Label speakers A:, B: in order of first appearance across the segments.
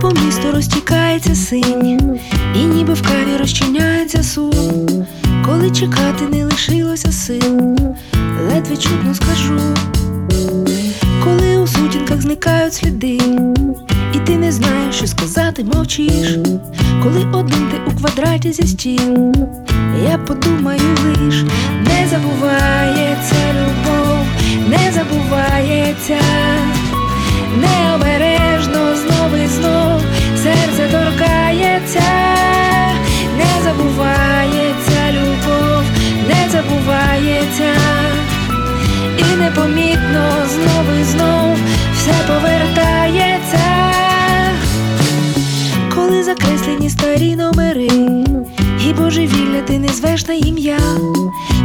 A: по місту розтікається синь, і ніби в каві розчиняється сум, коли чекати не лишилося сил, ледве чутно скажу, коли у сутінках зникають сліди, і ти не знаєш, що сказати, мовчиш, коли один ти у квадраті зі стін, я подумаю лиш, не забувається любов, не забувається. Забувається, і непомітно знов і знов все повертається, коли закреслені старі номери, і божевілля ти не звеш на ім'я,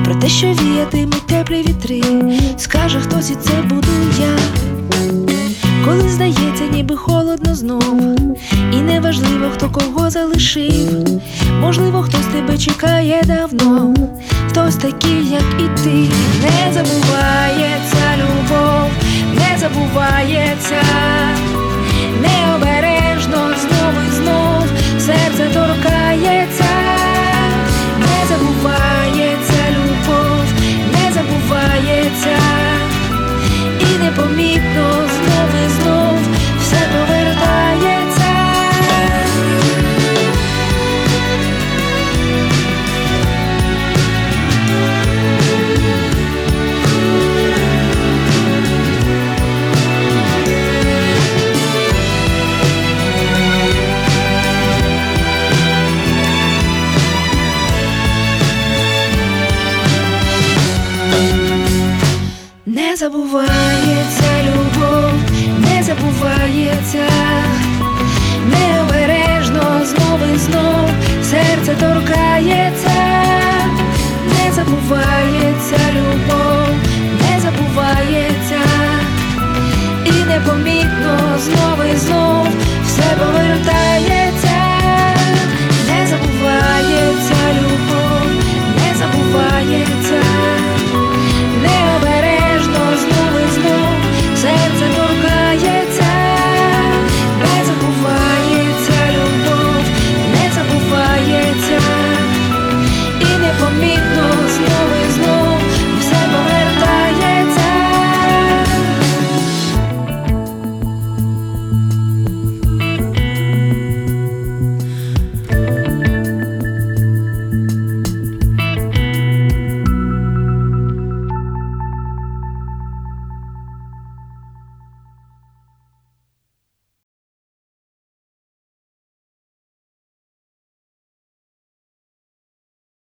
A: про те, що віятимуть теплі вітри, скаже хтось, і це буду я. Коли здається, ніби холодно знов, і неважливо, хто кого залишив. Можливо, хтось тебе чекає давно, хтось такий, як і ти. Не забувається любов, не забувається, забувається, необережно знов і знов серце торкається, не забувається любов, не забувається, і непомітно знов і знов І не помітно знову і знову.